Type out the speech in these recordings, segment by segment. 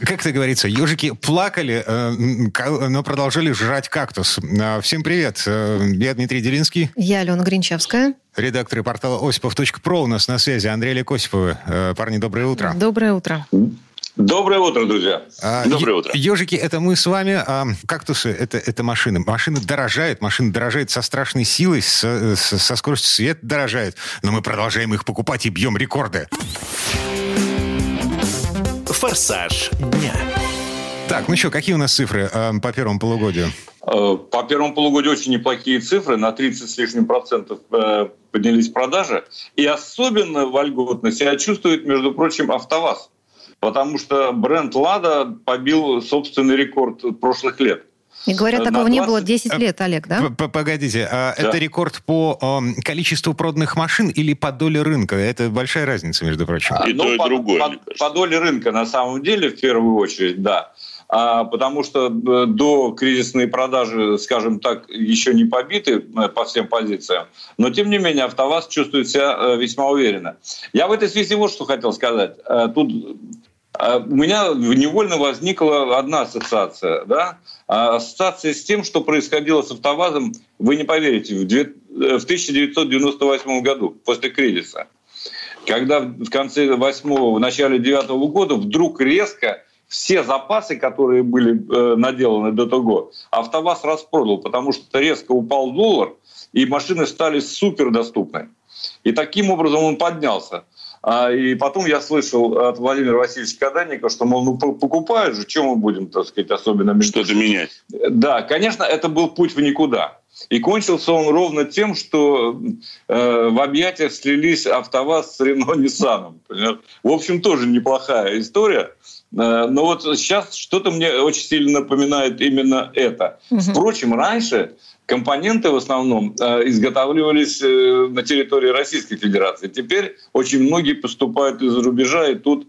Как это говорится, ежики плакали, э, но продолжали жрать кактус. А, Всем привет. Э, Я Дмитрий Делинский, Я Алена Гринчевская. редактор портала осипов.про. У нас на связи Андрей Лекосиповы. Э, Парни, доброе утро. Доброе утро. Доброе утро, друзья. А, Доброе утро. Ежики, это мы с вами, а кактусы это, это машины. Машины дорожают, машины дорожают со страшной силой, со, со- со скоростью света дорожают. Но мы продолжаем их покупать и бьем рекорды. Форсаж дня. Так, ну что, какие у нас цифры а, по первому полугодию? Э, По первому полугодию очень неплохие цифры. На 30 с лишним процентов э, поднялись продажи. И особенно вольготно себя чувствует, между прочим, АвтоВАЗ. Потому что бренд «Лада» побил собственный рекорд прошлых лет. И говорят, Э, такого на не было 20 10 лет, Олег, да? П- Погодите, а Да. это рекорд по ам, количеству проданных машин или по доле рынка? Это большая разница, между прочим. А, И ну, то, и по, другое, по- по доле рынка на самом деле, в первую очередь, да. А, потому что э, до кризисные продажи, скажем так, еще не побиты э, по всем позициям. Но, тем не менее, АвтоВАЗ чувствует себя э, весьма уверенно. Я в этой связи вот что хотел сказать. Э, Тут э, у меня невольно возникла одна ассоциация. Да? А Ассоциация с тем, что происходило с АвтоВАЗом, вы не поверите, в две- э, в 1998 году, после кризиса когда в конце восьмого, в начале девятого года вдруг резко все запасы, которые были э, наделаны до того, АвтоВАЗ распродал, потому что резко упал доллар, и машины стали супердоступны. И таким образом он поднялся. А, и потом я слышал от Владимира Васильевича Каданника, что, мол, ну по- покупают же, чем мы будем, так сказать, особенно... Что-то менять. да, конечно, это был путь в никуда. И кончился он ровно тем, что э, в объятиях слились АвтоВАЗ с Рено Ниссаном. В общем, тоже неплохая история. Э, но вот сейчас что-то мне очень сильно напоминает именно это. Мгм. Впрочем, раньше компоненты в основном э, изготавливались э, на территории Российской Федерации. Теперь очень многие поступают из-за рубежа, и тут,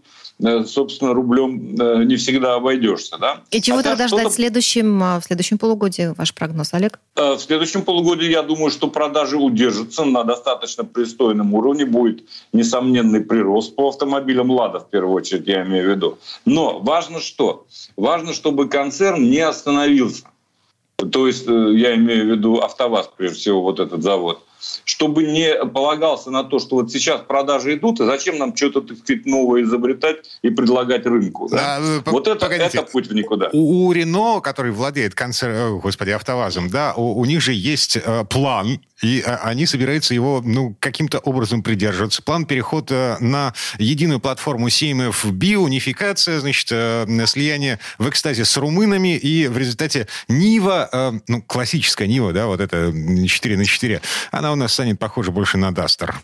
собственно, рублем э, не всегда обойдешься. Да? И чего Хотя тогда ждать в следующем, а, в следующем полугодии, ваш прогноз, Олег? Э, В следующем полугодии, я думаю, что продажи удержатся на достаточно пристойном уровне. Будет несомненный прирост по автомобилям «Лада», в первую очередь, я имею в виду. Но важно что? Важно, чтобы концерн не остановился. То есть, э, я имею в виду «АвтоВАЗ», прежде всего, вот этот завод. Чтобы не полагался на то, что вот сейчас продажи идут, и зачем нам что-то, так сказать, новое изобретать и предлагать рынку. да? А, э, вот это, погодите. это путь в никуда. У, у Рено, который владеет концер... э, господи, АвтоВАЗом, да, у, у них же есть э, план, и э, они собираются его ну, каким-то образом придерживаться. План перехода на единую платформу CMF Bio, унификация, значит, э, слияние в экстазе с румынами, и в результате Нива, э, ну, классическая Нива, да, вот это 4 на 4, она у нас станет похожа больше на Дастер.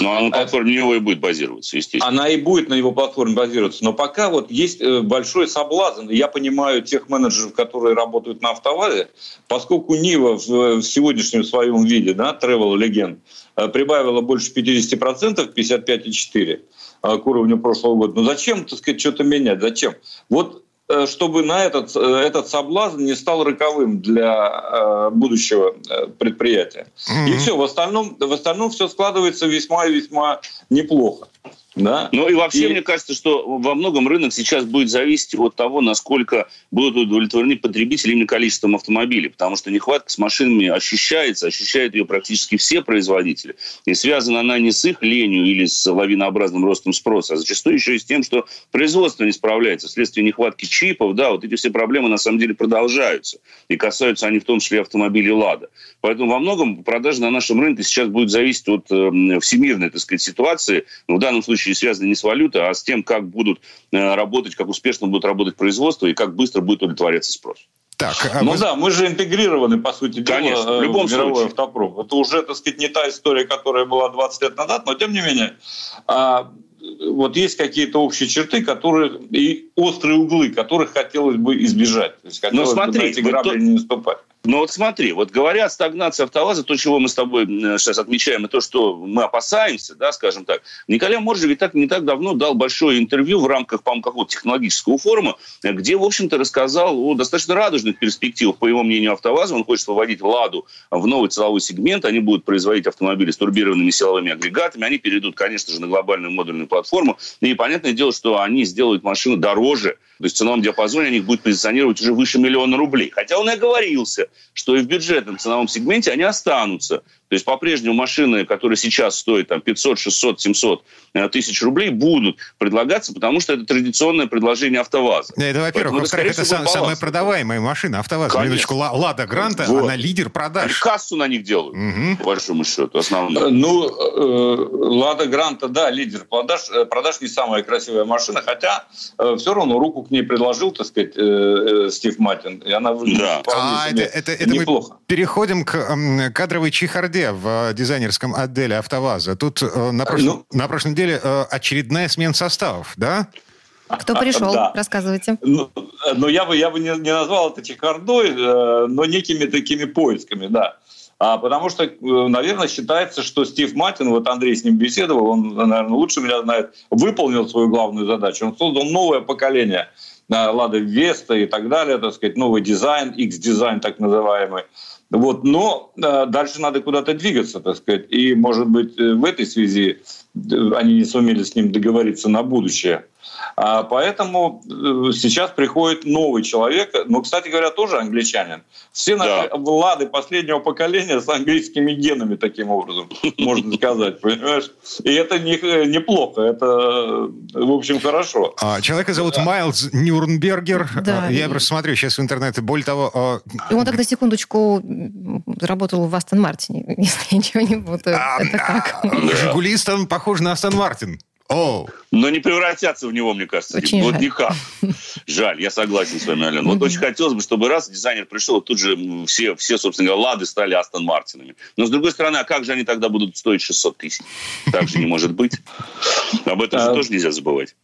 Но она на платформе него и будет базироваться, естественно. Она и будет на его платформе базироваться. Но пока вот есть э, большой соблазн. И Я понимаю тех менеджеров, которые работают на автовазе, поскольку Нива в, сегодняшнем своем виде, да, Travel Legend, э, прибавила больше 50%, 55,4% э, к уровню прошлого года. Ну зачем, так сказать, что-то менять? Зачем? Вот чтобы на этот, э, этот соблазн не стал роковым для э, будущего э, предприятия. И Мгм. все, в остальном, в остальном все складывается весьма и весьма неплохо. Да? Ну и вообще, И- мне кажется, что во многом рынок сейчас будет зависеть от того, насколько будут удовлетворены потребители именно количеством автомобилей, потому что нехватка с машинами ощущается, ощущают ее практически все производители. И связана она не с их ленью или с лавинообразным ростом спроса, а зачастую еще и с тем, что производство не справляется вследствие нехватки чипов. Да, вот эти все проблемы на самом деле продолжаются. И касаются они в том числе автомобилей «Лада». Поэтому во многом продажи на нашем рынке сейчас будут зависеть от э, всемирной, так сказать, ситуации. Но в данном случае связаны не с валютой, а с тем, как будут э, работать, как успешно будут работать производство и как быстро будет удовлетворяться спрос. Так, а Ну вы- да, мы же интегрированы, по сути дела, Конечно, в э, любом мировой случае. автопром. Это уже, так сказать, не та история, которая была 20 лет назад, но тем не менее, а, вот есть какие-то общие черты, которые и острые углы, которых хотелось бы избежать. То есть хотелось бы смотри, на эти грабли то- не наступать. Но вот смотри, вот говоря о стагнации АвтоВАЗа, то, чего мы с тобой сейчас отмечаем, и то, что мы опасаемся, да, скажем так, Николай Моржи ведь так, не так давно дал большое интервью в рамках, по-моему, какого-то технологического форума, где, в общем-то, рассказал о достаточно радужных перспективах, по его мнению, АвтоВАЗа. Он хочет выводить «Ладу» в новый целовой сегмент. Они будут производить автомобили с турбированными силовыми агрегатами. Они перейдут, конечно же, на глобальную модульную платформу. И понятное дело, что они сделают машину дороже. То есть в ценовом диапазоне они их будут позиционировать уже выше миллиона рублей. Хотя он и оговорился, что и в бюджетном ценовом сегменте они останутся. То есть по-прежнему машины, которые сейчас стоят там, 500, 600, 700 тысяч рублей, будут предлагаться, потому что это традиционное предложение АвтоВАЗа. Это, во-первых. Во-вторых, это сам, самая продаваемая машина АвтоВАЗа. Минуточку, Лада Гранта, вот. она лидер продаж. И кассу на них делают, угу. по большому счету, основную. Ну, э, Лада Гранта, да, лидер продаж. Э, продаж не самая красивая машина, хотя э, все равно руку к ней предложил, так сказать, Стив Матин, и она выглядит да. а, это, это, это неплохо. Мы переходим к кадровой чехарде Орде в э, дизайнерском отделе «АвтоВАЗа». Тут э, на, прошлом, ну, на прошлой неделе э, очередная смена составов, да? Кто пришел? Да. Рассказывайте. Ну, ну, я бы, я бы не, не назвал это чехардой, но некими такими поисками, да. А, потому что, наверное, считается, что Стив Матин, вот Андрей с ним беседовал, он, наверное, лучше меня знает, выполнил свою главную задачу. Он создал новое поколение Лада Веста и так далее, так сказать, новый дизайн, X-дизайн так называемый. Вот, но э, дальше надо куда-то двигаться, так сказать. И, может быть, э, в этой связи э, они не сумели с ним договориться на будущее. А поэтому э, сейчас приходит новый человек, ну, кстати говоря, тоже англичанин. Все да. наши Влады последнего поколения с английскими генами, таким образом, можно сказать, понимаешь? И это не, неплохо, это, в общем, хорошо. А, человека зовут Майлз Нюрнбергер. Да. Я просто смотрю сейчас в интернете. Более того... А, И он тогда, секундочку, работал в Астон Мартине, если я ничего не буду. А, это как? Жигулист, он похож на Астон Мартин. Oh. Но не превратятся в него, мне кажется. Очень вот жаль. никак. Жаль, я согласен с вами, Алена. Вот очень хотелось бы, чтобы раз дизайнер пришел, тут же все, все, собственно говоря, Лады стали Астон Мартинами. Но, с другой стороны, а как же они тогда будут стоить 600 тысяч? Так же не может быть. Об этом же а, тоже нельзя забывать.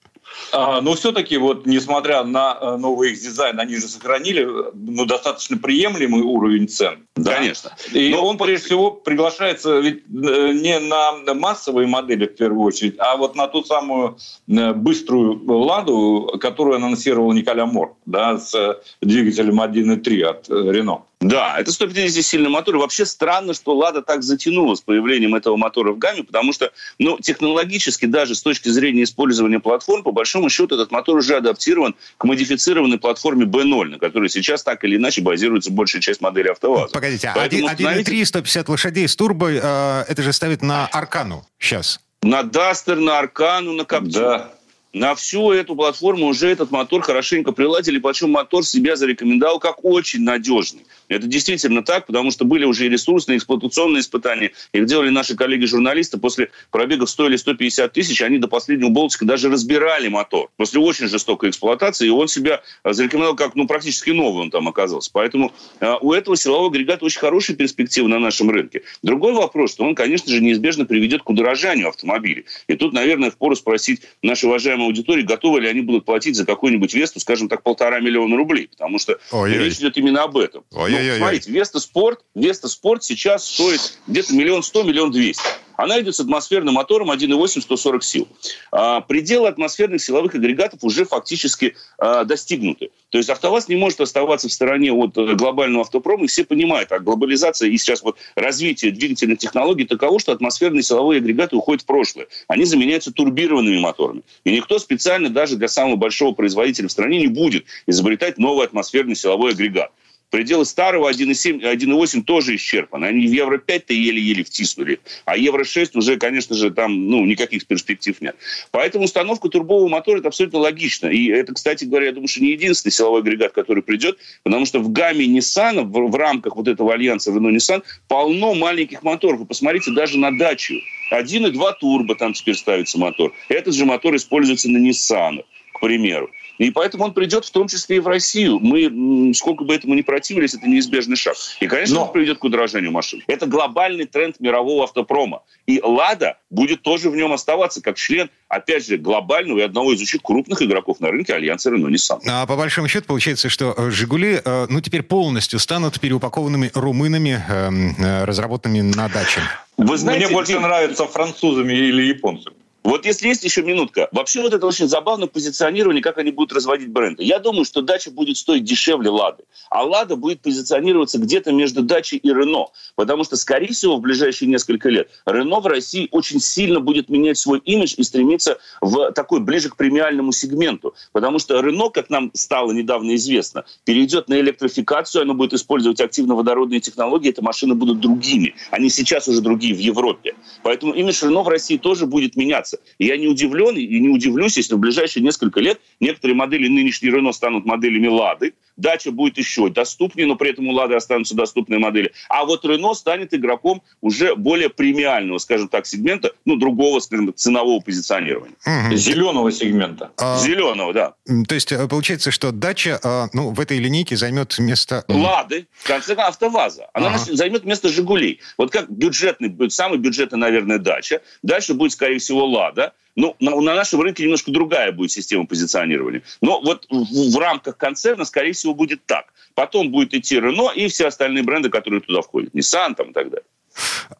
Но все-таки, вот, несмотря на э, новый их дизайн, они же сохранили ну, достаточно приемлемый уровень цен. Да? Конечно. И но... он, прежде всего, приглашается ведь э, не на массовые модели, в первую очередь, а вот на ту самую э, быструю «Ладу», которую анонсировал Николя Мор, да, с двигателем 1.3 от Рено. Да, это 150-сильный мотор. И вообще странно, что «Лада» так затянула с появлением этого мотора в гамме, потому что ну, технологически даже с точки зрения использования платформ, по большому счету, этот мотор уже адаптирован к модифицированной платформе B0, на которой сейчас так или иначе базируется большая часть модели «АвтоВАЗа». Погодите, Поэтому 1.3, 150 лошадей с турбо, э, это же ставит на «Аркану» сейчас. На «Дастер», на «Аркану», на «Каптюр». Да на всю эту платформу уже этот мотор хорошенько приладили, причем мотор себя зарекомендовал как очень надежный. Это действительно так, потому что были уже и ресурсные, эксплуатационные испытания. Их делали наши коллеги-журналисты. После пробегов 100 или 150 тысяч они до последнего болтика даже разбирали мотор. После очень жестокой эксплуатации, и он себя зарекомендовал как ну, практически новый он там оказался. Поэтому э, у этого силового агрегата очень хорошие перспективы на нашем рынке. Другой вопрос, что он, конечно же, неизбежно приведет к удорожанию автомобилей. И тут, наверное, впору спросить наши уважаемые аудитории, готовы ли они будут платить за какую-нибудь Весту, скажем так, полтора миллиона рублей. Потому что Ой-ой. речь идет именно об этом. Ой-ой. Ну, смотрите, Веста Спорт, Веста Спорт сейчас стоит где-то миллион сто, миллион двести. Она идет с атмосферным мотором 1,8 140 сил. А, пределы атмосферных силовых агрегатов уже фактически а, достигнуты. То есть АвтоВАЗ не может оставаться в стороне от э, глобального автопрома, и все понимают, а глобализация и сейчас вот развитие двигательных технологий таково, что атмосферные силовые агрегаты уходят в прошлое. Они заменяются турбированными моторами. И никто специально даже для самого большого производителя в стране не будет изобретать новый атмосферный силовой агрегат. Пределы старого 1.7, 1.8 тоже исчерпаны. Они в Евро-5-то еле-еле втиснули. А Евро-6 уже, конечно же, там ну, никаких перспектив нет. Поэтому установка турбового мотора – это абсолютно логично. И это, кстати говоря, я думаю, что не единственный силовой агрегат, который придет, потому что в гамме Nissan, в, в рамках вот этого альянса Renault-Nissan, полно маленьких моторов. Вы посмотрите даже на дачу. 1.2 турбо там теперь ставится мотор. Этот же мотор используется на Nissan, к примеру. И поэтому он придет в том числе и в Россию. Мы, сколько бы этому ни противились, это неизбежный шаг. И, конечно, Но... он приведет к удорожанию машин. Это глобальный тренд мирового автопрома. И «Лада» будет тоже в нем оставаться как член, опять же, глобального и одного из очень крупных игроков на рынке Альянса Рено-Ниссан. А по большому счету получается, что э, «Жигули» э, ну, теперь полностью станут переупакованными румынами, эм, э, разработанными на даче. Вы знаете, Мне больше нравятся французами или японцами. Вот если есть еще минутка. Вообще вот это очень забавное позиционирование, как они будут разводить бренды. Я думаю, что дача будет стоить дешевле Лады. А Лада будет позиционироваться где-то между дачей и Рено. Потому что, скорее всего, в ближайшие несколько лет Рено в России очень сильно будет менять свой имидж и стремиться в такой ближе к премиальному сегменту. Потому что Рено, как нам стало недавно известно, перейдет на электрификацию, оно будет использовать активно-водородные технологии, эти машины будут другими. Они сейчас уже другие в Европе. Поэтому имидж Рено в России тоже будет меняться меняться. И я не удивлен и не удивлюсь, если в ближайшие несколько лет некоторые модели нынешней Рено станут моделями Лады, дача будет еще доступнее, но при этом у Лады останутся доступные модели. А вот Рено станет игроком уже более премиального, скажем так, сегмента, ну, другого, скажем так, ценового позиционирования. Угу. Зеленого сегмента. А, Зеленого, да. То есть э, получается, что дача а, ну, в этой линейке займет место... Лады, в конце концов, АвтоВАЗа. Она ага. займет место Жигулей. Вот как бюджетный, будет самый бюджетный, наверное, дача. Дальше будет, скорее всего, Лада. Ну, на, на нашем рынке немножко другая будет система позиционирования. Но вот в, в рамках концерна, скорее всего, будет так. Потом будет идти Рено и все остальные бренды, которые туда входят. Nissan там и так далее.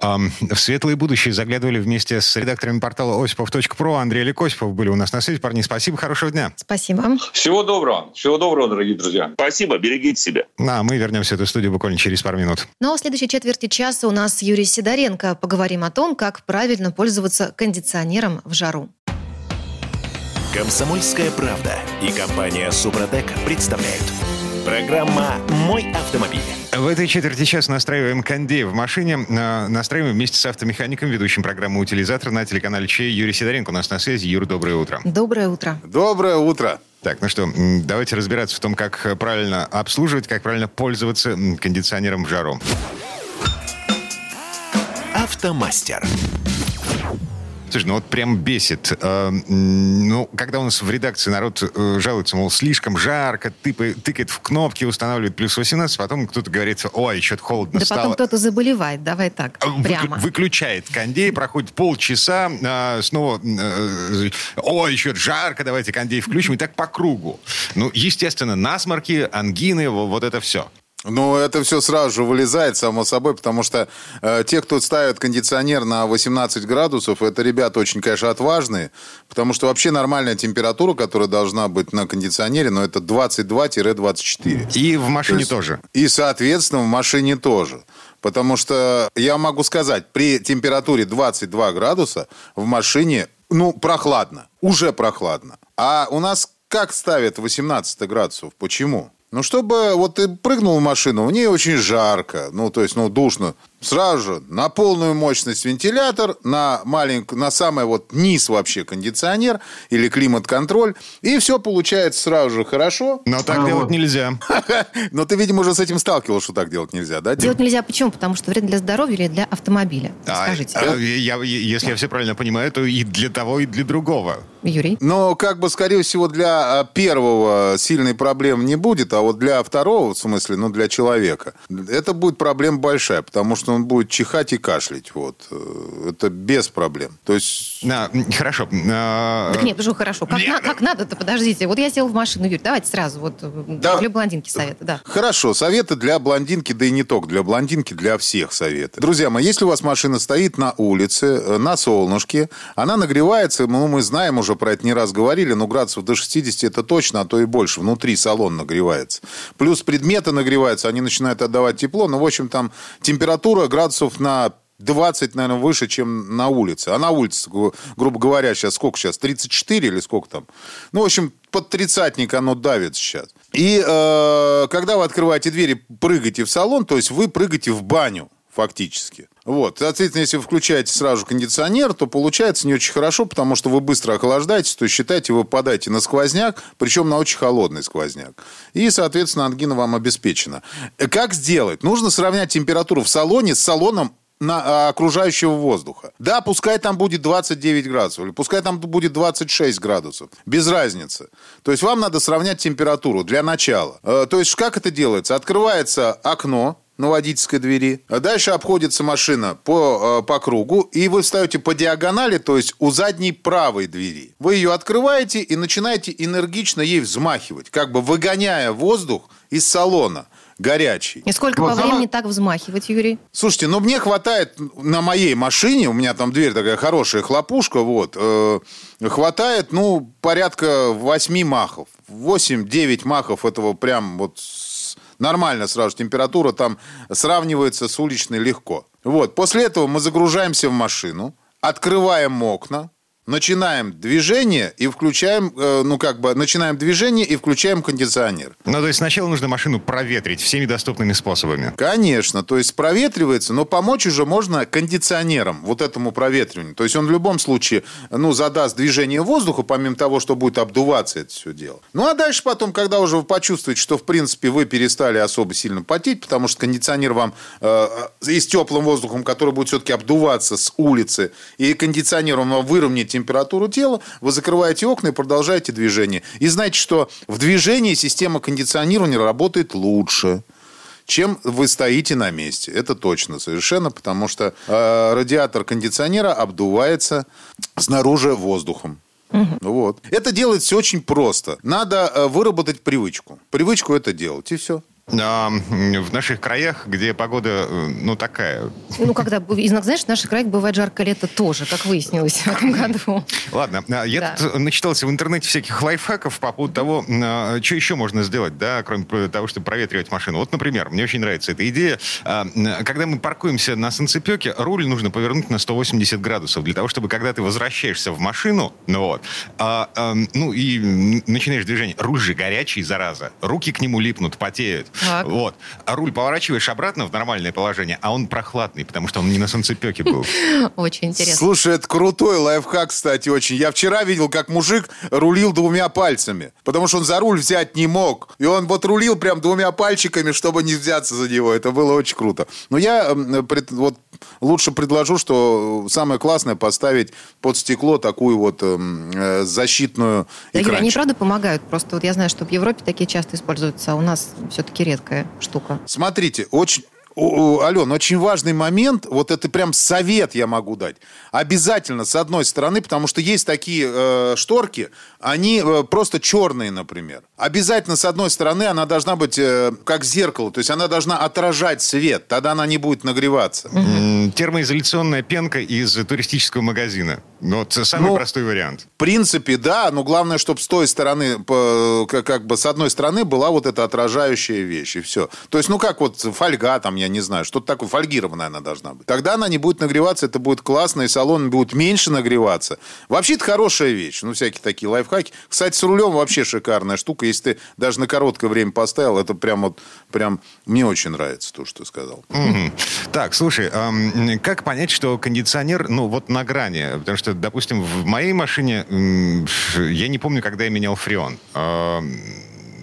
В светлое будущее заглядывали вместе с редакторами портала осипов.про. Андрей Лекосипов были у нас на связи. Парни, спасибо, хорошего дня. Спасибо. Всего доброго. Всего доброго, дорогие друзья. Спасибо, берегите себя. А мы вернемся в эту студию буквально через пару минут. Ну а в следующей четверти часа у нас Юрий Сидоренко. Поговорим о том, как правильно пользоваться кондиционером в жару. Комсомольская правда и компания Супротек представляют. Программа «Мой автомобиль». В этой четверти часа настраиваем кондей в машине. А, настраиваем вместе с автомехаником, ведущим программу «Утилизатор» на телеканале Чей Юрий Сидоренко. У нас на связи. Юр, доброе утро. Доброе утро. Доброе утро. Так, ну что, давайте разбираться в том, как правильно обслуживать, как правильно пользоваться кондиционером в жару. Автомастер. Слушай, ну вот прям бесит. Э, ну, когда у нас в редакции народ э, жалуется, мол, слишком жарко, тыкает, в кнопки, устанавливает плюс 18, потом кто-то говорит, ой, что-то холодно да стало. потом кто-то заболевает, давай так, Вы, прямо. Выключает кондей, проходит полчаса, э, снова, э, ой, еще жарко, давайте кондей включим, и так по кругу. Ну, естественно, насморки, ангины, вот это все. Ну, это все сразу же вылезает, само собой, потому что э, те, кто ставит кондиционер на 18 градусов, это ребята очень, конечно, отважные, потому что вообще нормальная температура, которая должна быть на кондиционере, но ну, это 22-24. И в машине То есть, тоже. И, соответственно, в машине тоже. Потому что я могу сказать, при температуре 22 градуса в машине, ну, прохладно, уже прохладно. А у нас как ставят 18 градусов? Почему? Ну, чтобы вот ты прыгнул в машину, в ней очень жарко, ну, то есть, ну, душно сразу же на полную мощность вентилятор, на маленькую, на самый вот низ вообще кондиционер или климат-контроль, и все получается сразу же хорошо. Но так а делать вот. нельзя. Но ты, видимо, уже с этим сталкивался, что так делать нельзя, да? Делать нельзя почему? Потому что вредно для здоровья или для автомобиля? А, Скажите. А, я, если я все правильно понимаю, то и для того, и для другого. Юрий? Но, как бы, скорее всего, для а, первого сильной проблемы не будет, а вот для второго, в смысле, ну, для человека, это будет проблема большая, потому что он будет чихать и кашлять. Вот. Э, это без проблем. То есть... А, хорошо. А... Так нет, уже хорошо. Как, на, как надо-то, подождите. Вот я сел в машину, Юрий, давайте сразу. Вот э, да. для блондинки советы, да. Хорошо, советы для блондинки, да и не только для блондинки, для всех советы. Друзья мои, если у вас машина стоит на улице, на солнышке, она нагревается, ну, мы знаем уже про это не раз говорили, но градусов до 60 это точно, а то и больше. Внутри салон нагревается. Плюс предметы нагреваются, они начинают отдавать тепло. Ну, в общем, там температура градусов на 20, наверное, выше, чем на улице. А на улице, грубо говоря, сейчас сколько сейчас? 34 или сколько там? Ну, в общем, под тридцатник оно давит сейчас. И э, когда вы открываете двери, прыгаете в салон, то есть вы прыгаете в баню фактически. Вот. Соответственно, если вы включаете сразу кондиционер, то получается не очень хорошо, потому что вы быстро охлаждаетесь, то есть, считайте, вы попадаете на сквозняк, причем на очень холодный сквозняк. И, соответственно, ангина вам обеспечена. Как сделать? Нужно сравнять температуру в салоне с салоном на, окружающего воздуха. Да, пускай там будет 29 градусов, или пускай там будет 26 градусов. Без разницы. То есть вам надо сравнять температуру для начала. Э, то есть как это делается? Открывается окно, на водительской двери. А дальше обходится машина по, э, по кругу, и вы встаете по диагонали, то есть у задней правой двери. Вы ее открываете и начинаете энергично ей взмахивать, как бы выгоняя воздух из салона горячий. И сколько вот, по времени так взмахивать, Юрий? Слушайте, ну мне хватает на моей машине, у меня там дверь такая хорошая, хлопушка, вот, э, хватает, ну, порядка 8 махов. 8-9 махов этого прям вот Нормально сразу температура там сравнивается с уличной легко. Вот. После этого мы загружаемся в машину, открываем окна, начинаем движение и включаем, э, ну как бы, начинаем движение и включаем кондиционер. Ну, то есть сначала нужно машину проветрить всеми доступными способами. Конечно, то есть проветривается, но помочь уже можно кондиционером, вот этому проветриванию. То есть он в любом случае, ну, задаст движение воздуха, помимо того, что будет обдуваться это все дело. Ну, а дальше потом, когда уже вы почувствуете, что, в принципе, вы перестали особо сильно потеть, потому что кондиционер вам э, и с теплым воздухом, который будет все-таки обдуваться с улицы, и кондиционер вам выровняет температуру тела, вы закрываете окна и продолжаете движение. И знаете, что в движении система кондиционирования работает лучше чем вы стоите на месте. Это точно совершенно, потому что э, радиатор кондиционера обдувается снаружи воздухом. Угу. Вот. Это делать все очень просто. Надо э, выработать привычку. Привычку это делать, и все. А, в наших краях, где погода, э, ну, такая... Ну, когда, знаешь, в наших краях бывает жаркое лето тоже, как выяснилось в этом году. Ладно, а, я да. тут начитался в интернете всяких лайфхаков по поводу того, а, что еще можно сделать, да, кроме того, чтобы проветривать машину. Вот, например, мне очень нравится эта идея. Когда мы паркуемся на санцепёке, руль нужно повернуть на 180 градусов для того, чтобы, когда ты возвращаешься в машину, ну вот, ну и начинаешь движение, руль же горячий, зараза, руки к нему липнут, потеют. Так. Вот. А руль поворачиваешь обратно в нормальное положение, а он прохладный, потому что он не на солнцепеке был. Очень интересно. Слушай, это крутой лайфхак, кстати, очень. Я вчера видел, как мужик рулил двумя пальцами, потому что он за руль взять не мог. И он вот рулил прям двумя пальчиками, чтобы не взяться за него. Это было очень круто. Но я вот лучше предложу, что самое классное поставить под стекло такую вот эм, э, защитную да, Юрий, они правда помогают? Просто вот я знаю, что в Европе такие часто используются, а у нас все-таки редкая штука. Смотрите, очень Ален, очень важный момент, вот это прям совет я могу дать. Обязательно, с одной стороны, потому что есть такие э, шторки, они э, просто черные, например. Обязательно, с одной стороны, она должна быть э, как зеркало, то есть она должна отражать свет, тогда она не будет нагреваться. Термоизоляционная пенка из туристического магазина. Ну, вот самый ну, простой вариант. В принципе, да, но главное, чтобы с той стороны, как бы с одной стороны была вот эта отражающая вещь, и все. То есть, ну как вот фольга там, я не знаю, что-то такое, фольгированная она должна быть. Тогда она не будет нагреваться, это будет классно, и салон будет меньше нагреваться. Вообще, это хорошая вещь, ну, всякие такие лайфхаки. Кстати, с рулем вообще шикарная штука, если ты даже на короткое время поставил, это прям вот, прям, мне очень нравится то, что ты сказал. Угу. Так, слушай, эм, как понять, что кондиционер, ну, вот на грани? Потому что, допустим, в моей машине, я не помню, когда я менял фреон. Эм,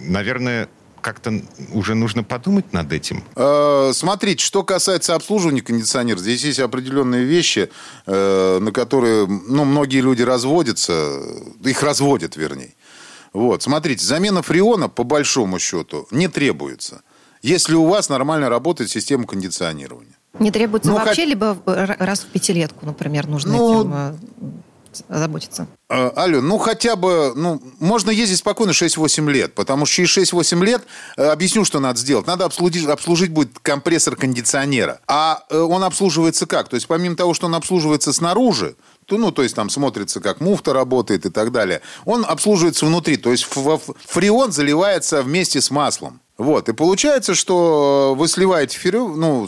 наверное, как-то уже нужно подумать над этим? Э, смотрите, что касается обслуживания кондиционера, здесь есть определенные вещи, э, на которые ну, многие люди разводятся, их разводят, вернее. Вот, смотрите, замена фреона, по большому счету, не требуется, если у вас нормально работает система кондиционирования. Не требуется ну, вообще, как... либо раз в пятилетку, например, нужно ну, этим э, заботиться? А, Алло, ну хотя бы, ну, можно ездить спокойно 6-8 лет, потому что через 6-8 лет, э, объясню, что надо сделать, надо обслужить, обслужить будет компрессор кондиционера. А э, он обслуживается как? То есть помимо того, что он обслуживается снаружи, то, ну, то есть там смотрится, как муфта работает и так далее, он обслуживается внутри, то есть фреон заливается вместе с маслом. Вот, и получается, что вы сливаете фреон, ну,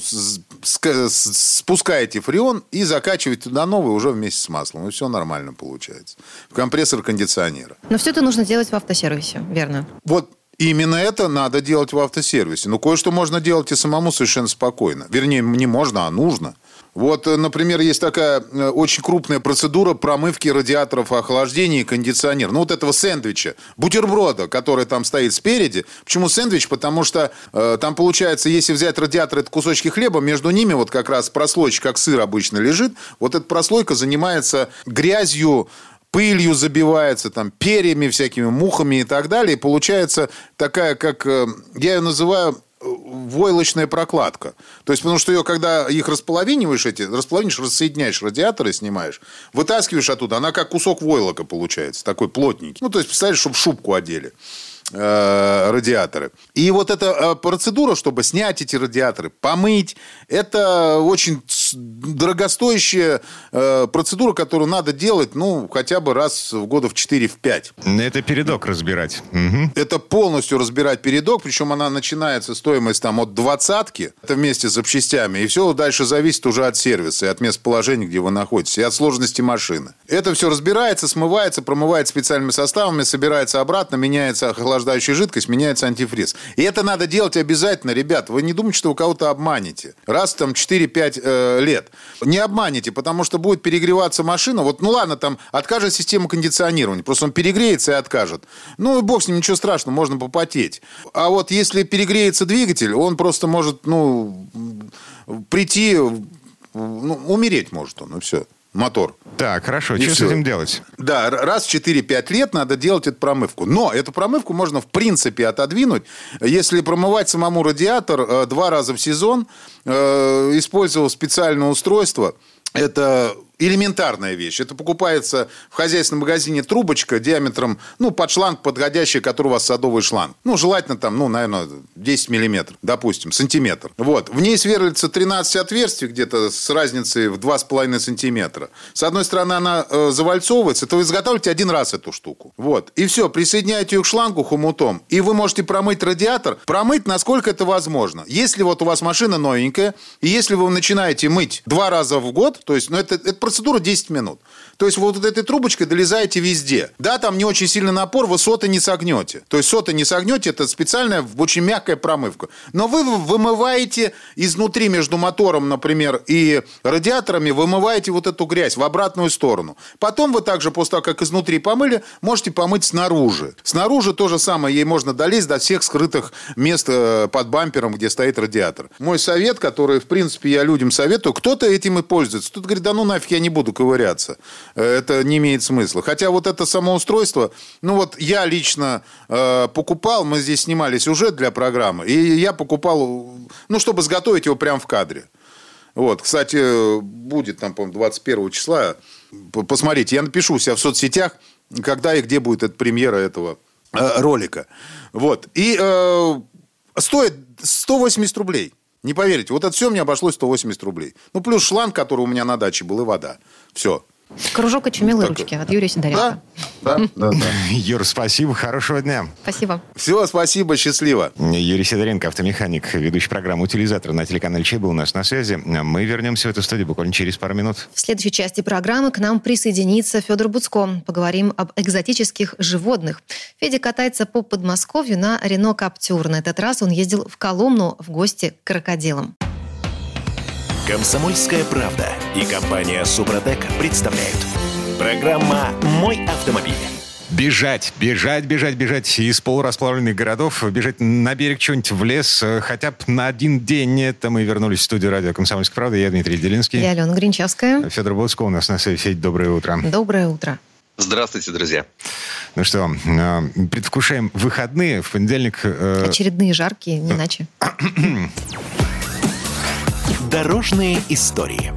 спускаете фреон и закачиваете туда новый уже вместе с маслом. И все нормально получается. Компрессор кондиционера. Но все это нужно делать в автосервисе, верно? Вот Именно это надо делать в автосервисе. Ну, кое-что можно делать и самому совершенно спокойно. Вернее, не можно, а нужно. Вот, э, например, есть такая э, очень крупная процедура промывки радиаторов охлаждения и кондиционера. Ну, вот этого сэндвича, бутерброда, который там стоит спереди. Почему сэндвич? Потому что э, там получается, если взять радиатор, это кусочки хлеба, между ними вот как раз прослойка, как сыр обычно лежит. Вот эта прослойка занимается грязью, пылью забивается, там, перьями всякими, мухами и так далее. И получается такая, как э, я ее называю войлочная прокладка. То есть, потому что ее, когда их располовиниваешь, эти, располовинишь, рассоединяешь радиаторы, снимаешь, вытаскиваешь оттуда, она как кусок войлока получается, такой плотненький. Ну, то есть, представляешь, чтобы шубку одели. Э, радиаторы. И вот эта э, процедура, чтобы снять эти радиаторы, помыть, это очень дорогостоящая э, процедура, которую надо делать, ну, хотя бы раз в года в 4-5. Это передок разбирать. Угу. Это полностью разбирать передок, причем она начинается, стоимость там от двадцатки, это вместе с запчастями, и все дальше зависит уже от сервиса и от местоположения, где вы находитесь, и от сложности машины. Это все разбирается, смывается, промывается специальными составами, собирается обратно, меняется охлаждающая жидкость, меняется антифриз. И это надо делать обязательно, ребят. Вы не думайте, что вы кого-то обманете. Раз там 4-5 э, лет. Не обманете, потому что будет перегреваться машина. Вот, ну ладно, там откажет система кондиционирования. Просто он перегреется и откажет. Ну, и бог с ним, ничего страшного, можно попотеть. А вот если перегреется двигатель, он просто может, ну, прийти, ну, умереть может он, и все мотор. Так, хорошо. И что все. с этим делать? Да, раз в 4-5 лет надо делать эту промывку. Но эту промывку можно, в принципе, отодвинуть. Если промывать самому радиатор э, два раза в сезон, э, использовав специальное устройство, это элементарная вещь. Это покупается в хозяйственном магазине трубочка диаметром, ну, под шланг подходящий, который у вас садовый шланг. Ну, желательно там, ну, наверное, 10 миллиметров, допустим, сантиметр. Вот. В ней сверлится 13 отверстий где-то с разницей в 2,5 сантиметра. С одной стороны, она э, завальцовывается, то вы изготавливаете один раз эту штуку. Вот. И все, присоединяете ее к шлангу хомутом, и вы можете промыть радиатор, промыть, насколько это возможно. Если вот у вас машина новенькая, и если вы начинаете мыть два раза в год, то есть, ну, это, это процедура 10 минут. То есть вот этой трубочкой долезаете везде. Да, там не очень сильный напор, вы соты не согнете. То есть соты не согнете, это специальная, очень мягкая промывка. Но вы вымываете изнутри между мотором, например, и радиаторами, вымываете вот эту грязь в обратную сторону. Потом вы также, после того, как изнутри помыли, можете помыть снаружи. Снаружи то же самое, ей можно долезть до всех скрытых мест э, под бампером, где стоит радиатор. Мой совет, который, в принципе, я людям советую, кто-то этим и пользуется. Кто-то говорит, да ну нафиг, я не буду ковыряться. Э, это не имеет смысла. Хотя вот это самоустройство, ну вот я лично э, покупал, мы здесь снимали сюжет для программы, и я покупал, ну, чтобы сготовить его прямо в кадре. Вот, кстати, будет там, по-моему, 21 числа. Посмотрите, я напишу себя в соцсетях, когда и где будет эта премьера этого э, ролика. Вот. И э, стоит 180 рублей. Не поверите, вот это все мне обошлось 180 рублей. Ну, плюс шланг, который у меня на даче был, и вода. Все. Кружок очумелой так... ручки от Юрия Сидоренко. Да, да, да, да. Юр, спасибо, хорошего дня. Спасибо. Все, спасибо, счастливо. Юрий Сидоренко, автомеханик, ведущий программу «Утилизатор» на телеканале Че был у нас на связи. Мы вернемся в эту студию буквально через пару минут. В следующей части программы к нам присоединится Федор Буцко. Поговорим об экзотических животных. Федя катается по Подмосковью на Рено Каптюр. На этот раз он ездил в Коломну в гости к крокодилам. Комсомольская правда и компания Супротек представляют. Программа «Мой автомобиль». Бежать, бежать, бежать, бежать из полурасплавленных городов, бежать на берег что-нибудь в лес, э, хотя бы на один день. Это мы вернулись в студию радио «Комсомольская правда». Я Дмитрий Делинский. Я Алена Гринчевская. Федор Боцко у нас на связи. Федь, доброе утро. Доброе утро. Здравствуйте, друзья. Ну что, э, предвкушаем выходные. В понедельник... Э, Очередные жаркие, не иначе. Дорожные истории.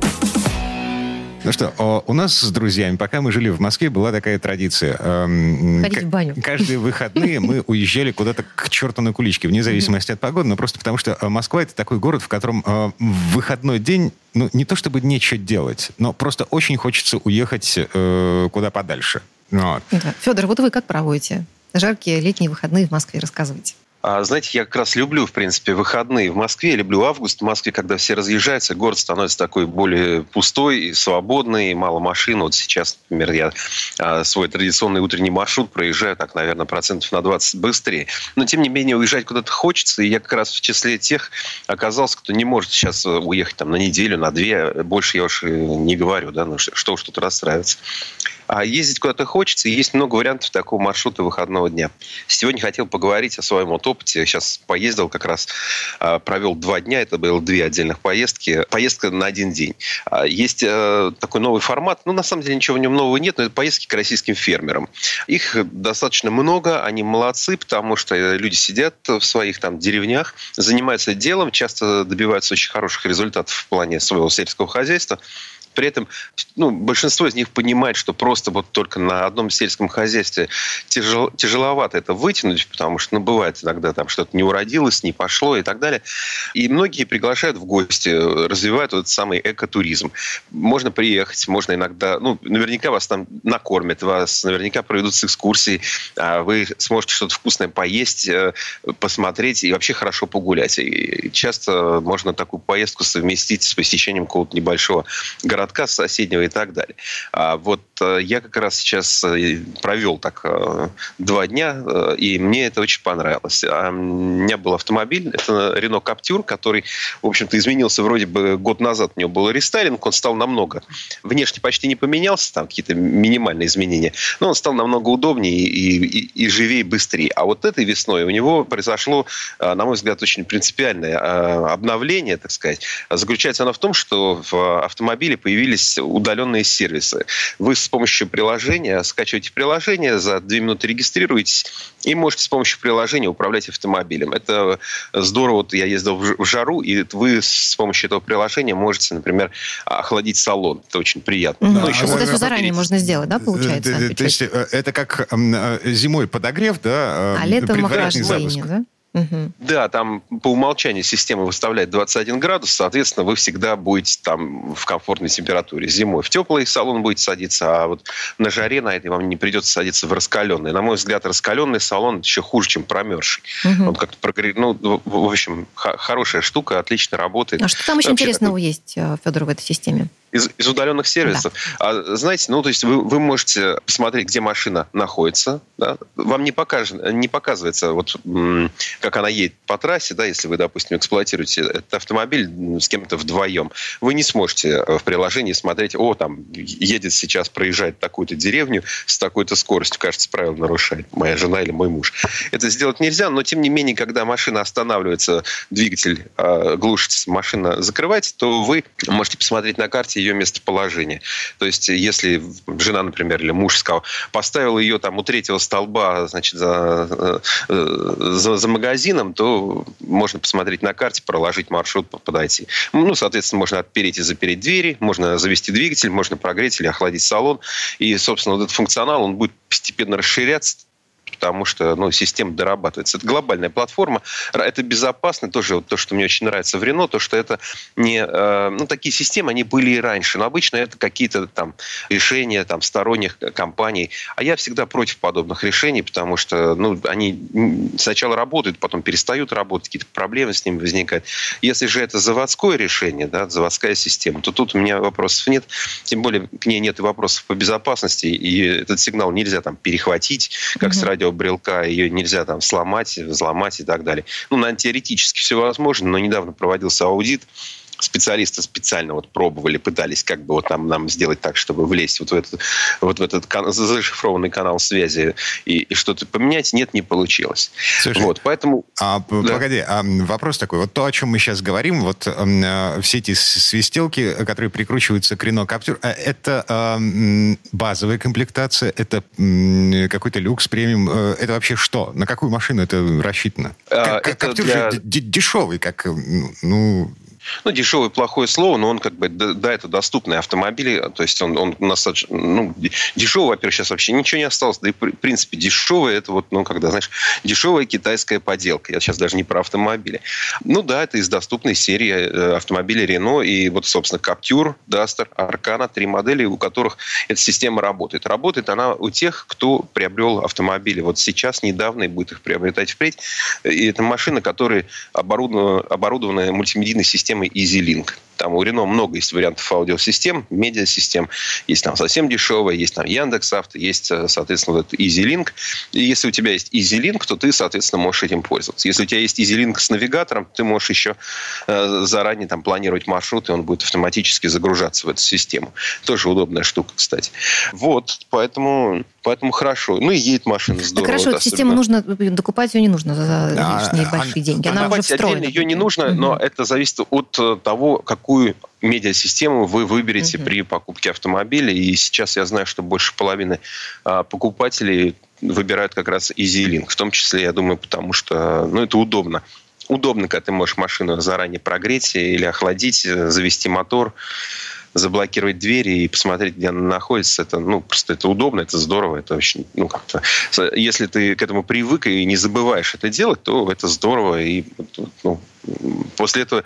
Ну что, у нас с друзьями, пока мы жили в Москве, была такая традиция. Эм, Ходить в баню. Каждые выходные мы уезжали куда-то к черту на куличке, вне зависимости от погоды, но просто потому что э, Москва это такой город, в котором э, в выходной день, ну не то чтобы нечего делать, но просто очень хочется уехать э, куда подальше. Вот. Да. Федор, вот вы как проводите жаркие летние выходные в Москве? Рассказывайте. А, знаете, я как раз люблю, в принципе, выходные в Москве. люблю август в Москве, когда все разъезжаются, город становится такой более пустой и свободный, мало машин. Вот сейчас, например, я а, свой традиционный утренний маршрут проезжаю, так, наверное, процентов на 20 быстрее. Но, тем не менее, уезжать куда-то хочется. И я как раз в числе тех оказался, кто не может сейчас уехать там на неделю, на две. Больше я уж не говорю, да, ну что уж тут расстраиваться. А ездить куда-то хочется, и есть много вариантов такого маршрута выходного дня. Сегодня хотел поговорить о своем вот опыте. Сейчас поездил как раз, а, провел два дня, это было две отдельных поездки. Поездка на один день. А, есть э, такой новый формат, ну, на самом деле ничего в нем нового нет, но это поездки к российским фермерам. Их достаточно много, они молодцы, потому что люди сидят в своих там деревнях, занимаются делом, часто добиваются очень хороших результатов в плане своего сельского хозяйства. При этом ну, большинство из них понимает, что просто вот только на одном сельском хозяйстве тяжел, тяжеловато это вытянуть, потому что ну, бывает иногда там что-то не уродилось, не пошло и так далее. И многие приглашают в гости, развивают этот самый экотуризм. Можно приехать, можно иногда, ну, наверняка вас там накормят, вас наверняка проведут с экскурсией, а вы сможете что-то вкусное поесть, э, посмотреть и вообще хорошо погулять. И часто можно такую поездку совместить с посещением какого-то небольшого города городка соседнего и так далее. А вот э, я как раз сейчас э, провел так э, два дня, и мне это очень понравилось. А у меня был автомобиль, это Renault Captur, который, в общем-то, изменился вроде бы год назад. У него был рестайлинг, он стал намного... Внешне почти не поменялся, там какие-то минимальные изменения, но он стал намного удобнее и, и, и живее, быстрее. А вот этой весной у него произошло, на мой взгляд, очень принципиальное обновление, так сказать. Заключается оно в том, что в автомобиле появились появились удаленные сервисы. Вы с помощью приложения скачиваете приложение, за две минуты регистрируетесь и можете с помощью приложения управлять автомобилем. Это здорово. Вот я ездил в жару, и вы с помощью этого приложения можете, например, охладить салон. Это очень приятно. Угу. Ну, еще это все заранее можно сделать, да, получается? То есть э, это как э, зимой подогрев, да? А летом охлаждение, да? Угу. Да, там по умолчанию система выставляет 21 градус, соответственно, вы всегда будете там в комфортной температуре. Зимой в теплый салон будете садиться, а вот на жаре на этой вам не придется садиться в раскаленный. На мой взгляд, раскаленный салон еще хуже, чем промерзший. Угу. Он как-то прогрев... Ну, в общем, хорошая штука, отлично работает. А что там еще интересного такой... есть, э, Федор, в этой системе? Из, из удаленных сервисов. Да. А, знаете, ну, то есть вы, вы можете посмотреть, где машина находится. Да? Вам не, покаж, не показывается, вот, как она едет по трассе, да, если вы, допустим, эксплуатируете этот автомобиль с кем-то вдвоем. Вы не сможете в приложении смотреть, о, там, едет сейчас, проезжает такую-то деревню с такой-то скоростью, кажется, правило нарушает моя жена или мой муж. Это сделать нельзя, но, тем не менее, когда машина останавливается, двигатель э, глушится, машина закрывается, то вы можете посмотреть на карте ее местоположение. То есть, если жена, например, или муж сказал, поставил ее там у третьего столба, значит, за, э, за, за магазином, то можно посмотреть на карте, проложить маршрут, подойти. Ну, соответственно, можно отпереть и запереть двери, можно завести двигатель, можно прогреть или охладить салон. И, собственно, вот этот функционал, он будет постепенно расширяться потому что ну, система дорабатывается. Это глобальная платформа, это безопасно, тоже вот то, что мне очень нравится в Рено, то, что это не... Э, ну, такие системы, они были и раньше, но обычно это какие-то там решения там, сторонних компаний. А я всегда против подобных решений, потому что ну, они сначала работают, потом перестают работать, какие-то проблемы с ними возникают. Если же это заводское решение, да, заводская система, то тут у меня вопросов нет. Тем более к ней нет и вопросов по безопасности, и этот сигнал нельзя там перехватить, как mm-hmm. с радио радиобрелка, ее нельзя там сломать, взломать и так далее. Ну, наверное, теоретически все возможно, но недавно проводился аудит специалисты специально вот пробовали, пытались как бы вот нам, нам сделать так, чтобы влезть вот в этот, вот в этот кан- зашифрованный канал связи и, и что-то поменять. Нет, не получилось. Слушай, вот, поэтому... А, да. Погоди, а вопрос такой. Вот то, о чем мы сейчас говорим, вот э, все эти свистелки, которые прикручиваются к Renault Captur, э, это э, базовая комплектация, это э, какой-то люкс, премиум, э, это вообще что? На какую машину это рассчитано? А, Captur для... же дешевый, как, ну, Ну, дешевый плохое слово, но он как бы, да, это доступные автомобили, то есть он, он достаточно, ну, дешевый, во-первых, сейчас вообще ничего не осталось, да и, в принципе, дешевый, это вот, ну, когда, знаешь, дешевая китайская поделка, я сейчас даже не про автомобили. Ну, да, это из доступной серии э, автомобилей Renault и вот, собственно, Captur, Duster, Arcana, три модели, у которых эта система работает. Работает она у тех, кто приобрел автомобили. Вот сейчас, недавно, и будет их приобретать впредь. И это машины, которые оборудованы, оборудованы мультимедийной системой EasyLink. Там у Рено много есть вариантов аудиосистем, медиасистем. Есть там совсем дешевые, есть там Яндекс Авто, есть, э, соответственно, вот EasyLink. И если у тебя есть EasyLink, то ты, соответственно, можешь этим пользоваться. Если у тебя есть EasyLink с навигатором, ты можешь еще э, заранее там планировать маршрут, и он будет автоматически загружаться в эту систему. Тоже удобная штука, кстати. Вот, поэтому, поэтому хорошо. Ну и едет машина здорово. Так хорошо, вот, систему нужно, докупать ее не нужно за лишние а, большие а, деньги. Она уже встроена. Ее не нужно, но это зависит от э, того, как какую медиасистему вы выберете угу. при покупке автомобиля. И сейчас я знаю, что больше половины а, покупателей выбирают как раз EasyLink. В том числе, я думаю, потому что ну, это удобно. Удобно, когда ты можешь машину заранее прогреть или охладить, завести мотор заблокировать двери и посмотреть, где она находится, это, ну, просто это удобно, это здорово, это очень, ну, как-то... Если ты к этому привык и не забываешь это делать, то это здорово, и, ну, после этого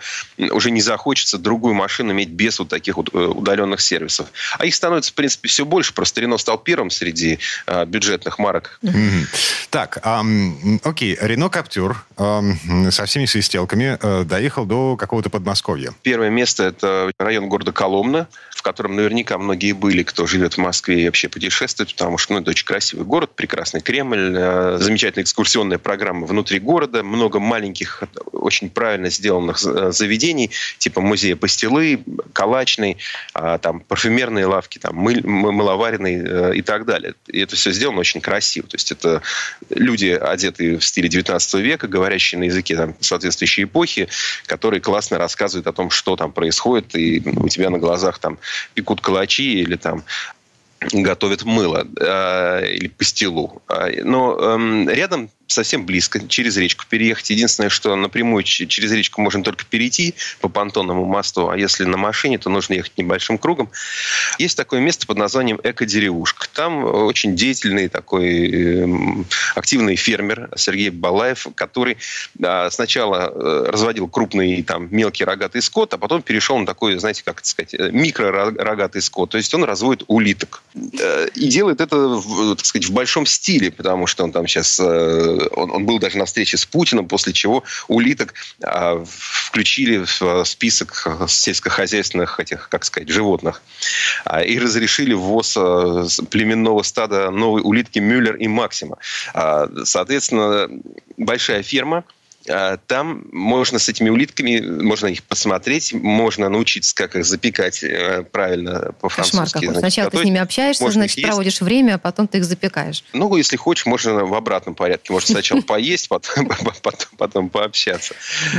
уже не захочется другую машину иметь без вот таких вот э, удаленных сервисов. А их становится, в принципе, все больше. Просто Рено стал первым среди а, бюджетных марок. Mm-hmm. Так, эм, окей, Рено Каптюр эм, со всеми свистелками э, доехал до какого-то Подмосковья. Первое место – это район города Коломна, в котором наверняка многие были, кто живет в Москве и вообще путешествует, потому что ну, это очень красивый город, прекрасный Кремль, э, замечательная экскурсионная программа внутри города, много маленьких, очень правильных правильно сделанных э, заведений, типа музея пастилы, калачной, а, там, парфюмерные лавки, там, мыль, мыловаренные э, и так далее. И это все сделано очень красиво. То есть это люди, одетые в стиле 19 века, говорящие на языке там, соответствующей эпохи, которые классно рассказывают о том, что там происходит, и у тебя на глазах там пекут калачи или там готовят мыло э, или пастилу. А, но э, рядом совсем близко, через речку переехать. Единственное, что напрямую через речку можно только перейти по понтонному мосту, а если на машине, то нужно ехать небольшим кругом. Есть такое место под названием Эко-деревушка. Там очень деятельный такой эм, активный фермер Сергей Балаев, который сначала э, разводил крупный там мелкий рогатый скот, а потом перешел на такой, знаете, как это сказать, э, микро-рогатый скот. То есть он разводит улиток. Э, и делает это, так сказать, в большом стиле, потому что он там сейчас он, он был даже на встрече с Путиным, после чего улиток а, включили в а, список сельскохозяйственных этих, как сказать, животных. А, и разрешили ввоз а, племенного стада новой улитки Мюллер и Максима. А, соответственно, большая ферма – там можно с этими улитками, можно их посмотреть, можно научиться, как их запекать э, правильно по-французски. Кошмар какой. Сначала ты с ними общаешься, можно значит, проводишь время, а потом ты их запекаешь. Ну, если хочешь, можно в обратном порядке. Можно сначала поесть, потом, пообщаться.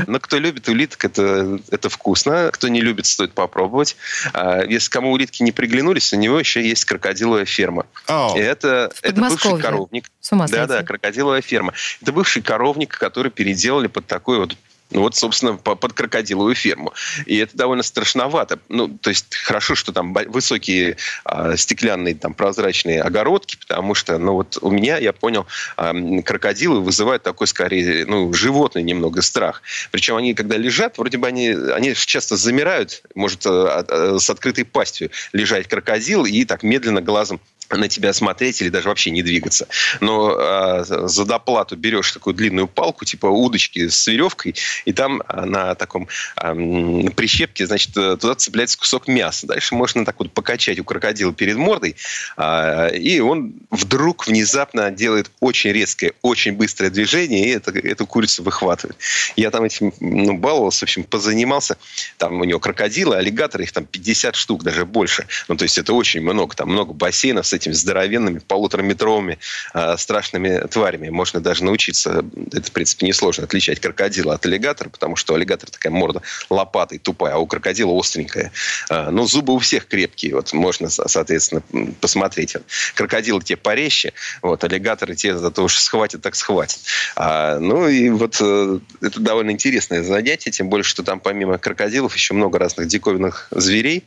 Но кто любит улиток, это, это вкусно. Кто не любит, стоит попробовать. А, если кому улитки не приглянулись, у него еще есть крокодиловая ферма. И это, бывший коровник. С ума да, да, крокодиловая ферма. Это бывший коровник, который переделали под такой вот ну вот, собственно, под крокодиловую ферму. И это довольно страшновато. Ну, то есть хорошо, что там высокие а, стеклянные, там, прозрачные огородки, потому что, ну вот у меня, я понял, а, крокодилы вызывают такой, скорее, ну, животный немного страх. Причем они, когда лежат, вроде бы они, они часто замирают, может, а, а, с открытой пастью лежать крокодил и так медленно глазом на тебя смотреть или даже вообще не двигаться. Но э, за доплату берешь такую длинную палку, типа удочки с веревкой, и там на таком э, прищепке, значит, туда цепляется кусок мяса. Дальше можно так вот покачать у крокодила перед мордой, э, и он вдруг внезапно делает очень резкое, очень быстрое движение, и это, эту курицу выхватывает. Я там этим ну, баловался, в общем, позанимался. Там у него крокодилы, аллигаторы, их там 50 штук, даже больше. Ну, то есть это очень много. Там много бассейнов с этими здоровенными полутораметровыми э, страшными тварями. Можно даже научиться, это, в принципе, несложно, отличать крокодила от аллигатора, потому что аллигатор такая морда лопатой тупая, а у крокодила остренькая. Э, но зубы у всех крепкие, вот можно, соответственно, посмотреть. Крокодилы те порезче, вот, аллигаторы те зато уж схватят, так схватят. А, ну и вот э, это довольно интересное занятие, тем более, что там помимо крокодилов еще много разных диковинных зверей.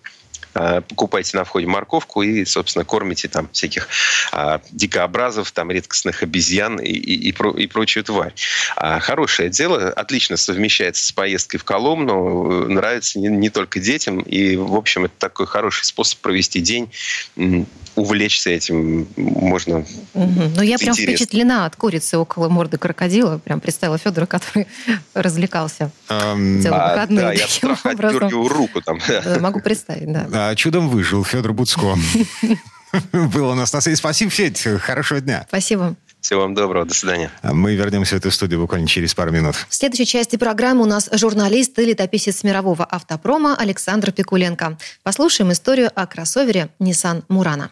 А, покупайте на входе морковку и, собственно, кормите там всяких а, дикообразов, там редкостных обезьян и, и, и, про, и прочую тварь. А, хорошее дело, отлично совмещается с поездкой в Коломну, нравится не, не только детям, и, в общем, это такой хороший способ провести день увлечься этим можно. Угу. Ну, я прям впечатлена от курицы около морды крокодила. Прям представила Федора, который развлекался целые а, выходные. Да, я страх руку там. Да, могу представить, да. А, чудом выжил Федор Буцко. Был у нас на связи. Спасибо, Федь. Хорошего дня. Спасибо. Всего вам доброго. До свидания. А мы вернемся в эту студию буквально через пару минут. В следующей части программы у нас журналист и летописец мирового автопрома Александр Пикуленко. Послушаем историю о кроссовере Nissan Murano.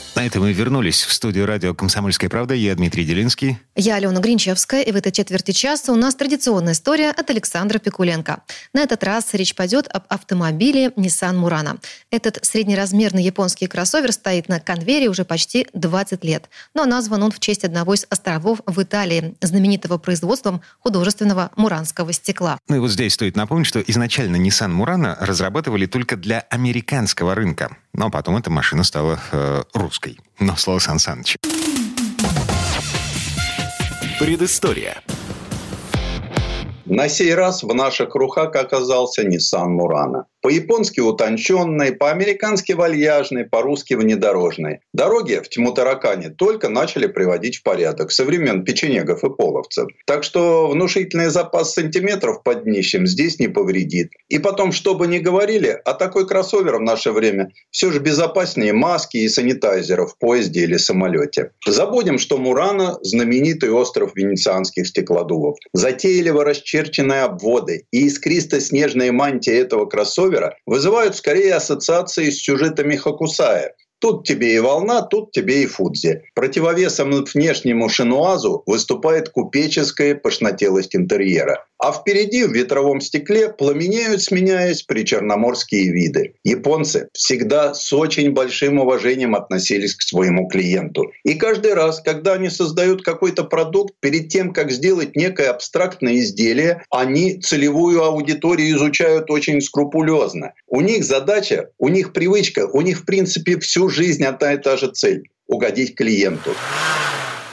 На этом мы вернулись в студию радио «Комсомольская правда». Я Дмитрий Делинский. Я Алена Гринчевская. И в этой четверти часа у нас традиционная история от Александра Пикуленко. На этот раз речь пойдет об автомобиле Nissan Murano. Этот среднеразмерный японский кроссовер стоит на конвейере уже почти 20 лет. Но назван он в честь одного из островов в Италии, знаменитого производством художественного муранского стекла. Ну и вот здесь стоит напомнить, что изначально Nissan Murano разрабатывали только для американского рынка. Но потом эта машина стала э, русской. Но слово Сан Саныч. Предыстория. На сей раз в наших руках оказался Nissan Murano. По-японски утонченной, по-американски вальяжной, по-русски внедорожной. Дороги в Тимутаракане только начали приводить в порядок со времен печенегов и половцев. Так что внушительный запас сантиметров под днищем здесь не повредит. И потом, что бы ни говорили, а такой кроссовер в наше время все же безопаснее маски и санитайзеров в поезде или самолете. Забудем, что Мурана – знаменитый остров венецианских стеклодувов. Затейливо расчерченные обводы и искристо-снежные мантии этого кроссовера Ровера вызывают скорее ассоциации с сюжетами Хокусая. Тут тебе и волна, тут тебе и Фудзи. Противовесом внешнему шинуазу выступает купеческая пошнотелость интерьера а впереди в ветровом стекле пламенеют, сменяясь причерноморские виды. Японцы всегда с очень большим уважением относились к своему клиенту. И каждый раз, когда они создают какой-то продукт, перед тем, как сделать некое абстрактное изделие, они целевую аудиторию изучают очень скрупулезно. У них задача, у них привычка, у них в принципе всю жизнь одна и та же цель – угодить клиенту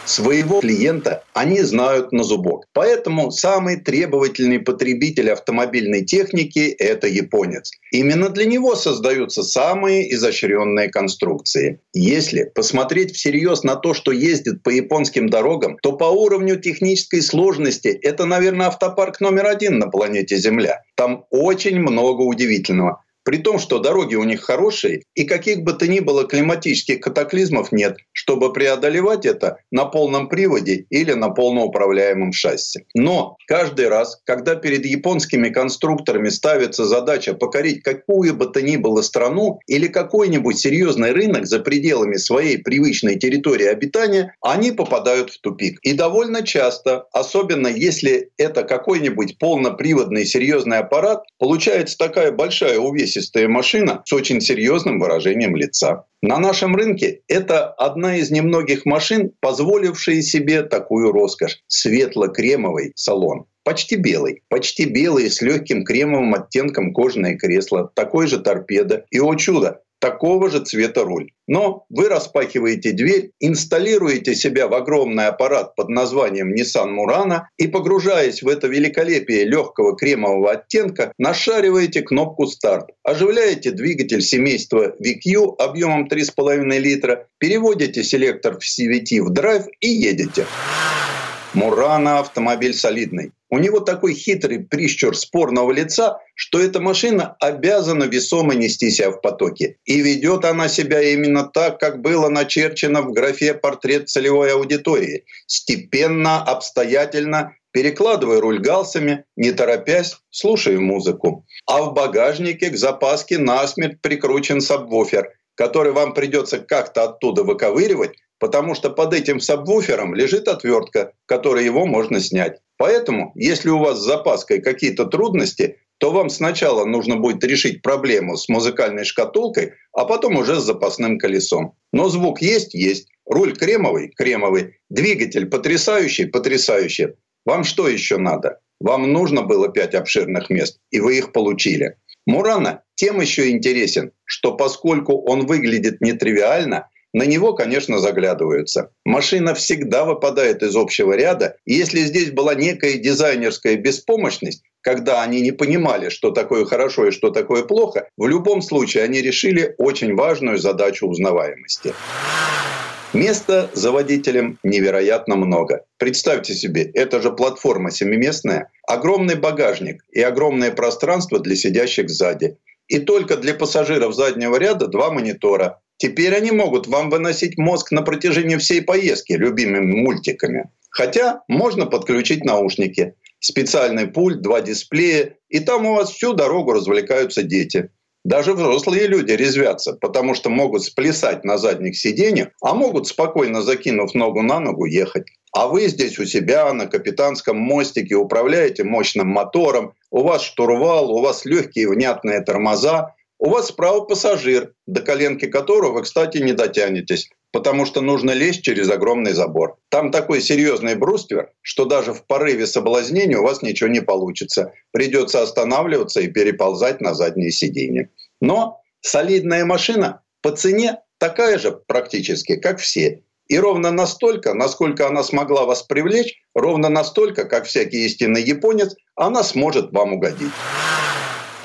своего клиента они знают на зубок. Поэтому самый требовательный потребитель автомобильной техники – это японец. Именно для него создаются самые изощренные конструкции. Если посмотреть всерьез на то, что ездит по японским дорогам, то по уровню технической сложности это, наверное, автопарк номер один на планете Земля. Там очень много удивительного. При том, что дороги у них хорошие, и каких бы то ни было климатических катаклизмов нет, чтобы преодолевать это на полном приводе или на полноуправляемом шасси. Но каждый раз, когда перед японскими конструкторами ставится задача покорить какую бы то ни было страну или какой-нибудь серьезный рынок за пределами своей привычной территории обитания, они попадают в тупик. И довольно часто, особенно если это какой-нибудь полноприводный серьезный аппарат, получается такая большая увесистая увесистая машина с очень серьезным выражением лица. На нашем рынке это одна из немногих машин, позволившая себе такую роскошь – светло-кремовый салон. Почти белый, почти белый с легким кремовым оттенком кожаное кресло, такой же торпеда. И, о чудо, такого же цвета руль. Но вы распахиваете дверь, инсталируете себя в огромный аппарат под названием Nissan Murano и, погружаясь в это великолепие легкого кремового оттенка, нашариваете кнопку «Старт», оживляете двигатель семейства VQ объемом 3,5 литра, переводите селектор в CVT в драйв и едете. Мурана автомобиль солидный. у него такой хитрый прищур спорного лица, что эта машина обязана весомо нести себя в потоке. И ведет она себя именно так, как было начерчено в графе «Портрет целевой аудитории». Степенно, обстоятельно, перекладывая руль галсами, не торопясь, слушая музыку. А в багажнике к запаске насмерть прикручен сабвуфер, который вам придется как-то оттуда выковыривать, потому что под этим сабвуфером лежит отвертка, которой его можно снять. Поэтому, если у вас с запаской какие-то трудности, то вам сначала нужно будет решить проблему с музыкальной шкатулкой, а потом уже с запасным колесом. Но звук есть, есть. Руль кремовый, кремовый. Двигатель потрясающий, потрясающий. Вам что еще надо? Вам нужно было пять обширных мест, и вы их получили. Мурана тем еще интересен, что поскольку он выглядит нетривиально, на него, конечно, заглядываются. Машина всегда выпадает из общего ряда. И если здесь была некая дизайнерская беспомощность, когда они не понимали, что такое хорошо и что такое плохо, в любом случае они решили очень важную задачу узнаваемости. Места за водителем невероятно много. Представьте себе, это же платформа семиместная, огромный багажник и огромное пространство для сидящих сзади. И только для пассажиров заднего ряда два монитора. Теперь они могут вам выносить мозг на протяжении всей поездки любимыми мультиками. Хотя можно подключить наушники. Специальный пульт, два дисплея, и там у вас всю дорогу развлекаются дети. Даже взрослые люди резвятся, потому что могут сплясать на задних сиденьях, а могут спокойно закинув ногу на ногу ехать. А вы здесь у себя на капитанском мостике управляете мощным мотором, у вас штурвал, у вас легкие внятные тормоза, у вас справа пассажир, до коленки которого вы, кстати, не дотянетесь, потому что нужно лезть через огромный забор. Там такой серьезный бруствер, что даже в порыве соблазнения у вас ничего не получится. Придется останавливаться и переползать на заднее сиденье. Но солидная машина по цене такая же практически, как все. И ровно настолько, насколько она смогла вас привлечь, ровно настолько, как всякий истинный японец, она сможет вам угодить.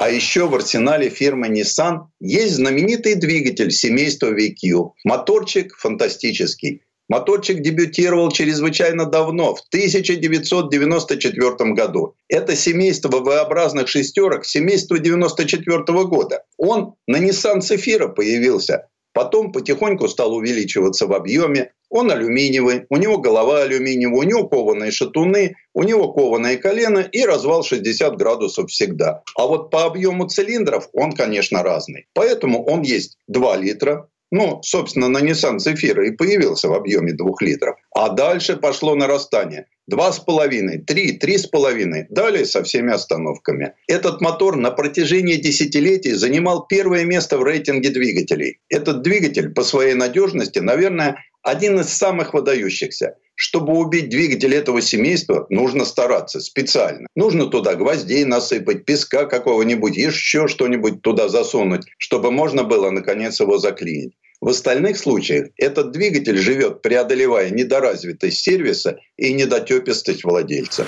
А еще в арсенале фирмы Nissan есть знаменитый двигатель семейства VQ. Моторчик фантастический. Моторчик дебютировал чрезвычайно давно, в 1994 году. Это семейство V-образных шестерок, семейство 1994 года. Он на Nissan Цефира появился. Потом потихоньку стал увеличиваться в объеме. Он алюминиевый, у него голова алюминиевая, у него кованые шатуны, у него кованое колено и развал 60 градусов всегда. А вот по объему цилиндров он, конечно, разный. Поэтому он есть 2 литра, ну, собственно, на Nissan Zephyr и появился в объеме 2 литров. А дальше пошло нарастание. Два с половиной, три, три с половиной. Далее со всеми остановками. Этот мотор на протяжении десятилетий занимал первое место в рейтинге двигателей. Этот двигатель по своей надежности, наверное, один из самых выдающихся. Чтобы убить двигатель этого семейства, нужно стараться специально. Нужно туда гвоздей насыпать, песка какого-нибудь, еще что-нибудь туда засунуть, чтобы можно было наконец его заклинить. В остальных случаях этот двигатель живет, преодолевая недоразвитость сервиса и недотепистость владельца.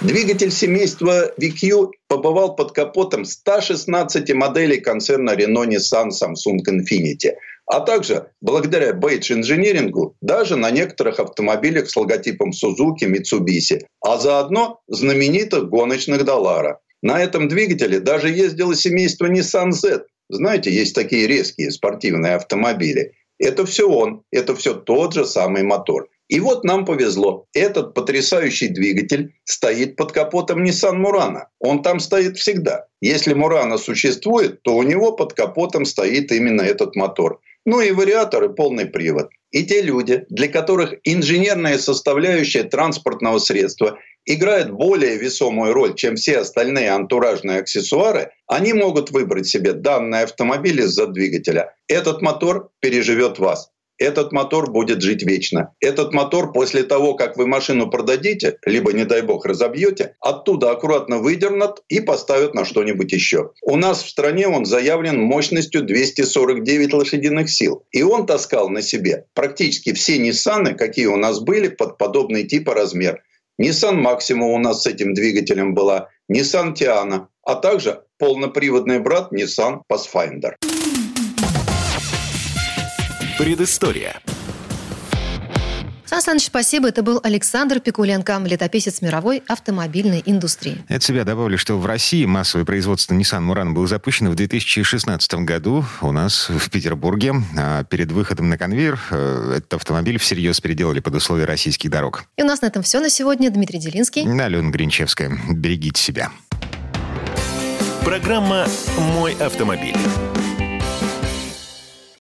Двигатель семейства VQ побывал под капотом 116 моделей концерна Renault, Nissan, Samsung, Infiniti, а также благодаря бейдж инжинирингу даже на некоторых автомобилях с логотипом Suzuki, Mitsubishi, а заодно знаменитых гоночных Dallara. На этом двигателе даже ездило семейство Nissan Z. Знаете, есть такие резкие спортивные автомобили. Это все он, это все тот же самый мотор. И вот нам повезло. Этот потрясающий двигатель стоит под капотом Nissan Murano. Он там стоит всегда. Если Murano существует, то у него под капотом стоит именно этот мотор. Ну и вариатор, и полный привод. И те люди, для которых инженерная составляющая транспортного средства играет более весомую роль, чем все остальные антуражные аксессуары, они могут выбрать себе данный автомобиль из-за двигателя. Этот мотор переживет вас этот мотор будет жить вечно. Этот мотор после того, как вы машину продадите, либо, не дай бог, разобьете, оттуда аккуратно выдернут и поставят на что-нибудь еще. У нас в стране он заявлен мощностью 249 лошадиных сил. И он таскал на себе практически все Ниссаны, какие у нас были, под подобный типа размер. Nissan Maxima у нас с этим двигателем была, Nissan Tiana, а также полноприводный брат Nissan Pathfinder. Предыстория. Сан Саныч, спасибо. Это был Александр Пикуленко, летописец мировой автомобильной индустрии. От себя добавлю, что в России массовое производство Nissan Murano было запущено в 2016 году у нас в Петербурге. А перед выходом на конвейер э, этот автомобиль всерьез переделали под условия российских дорог. И у нас на этом все на сегодня. Дмитрий Делинский. Алена Гринчевская. Берегите себя. Программа «Мой автомобиль».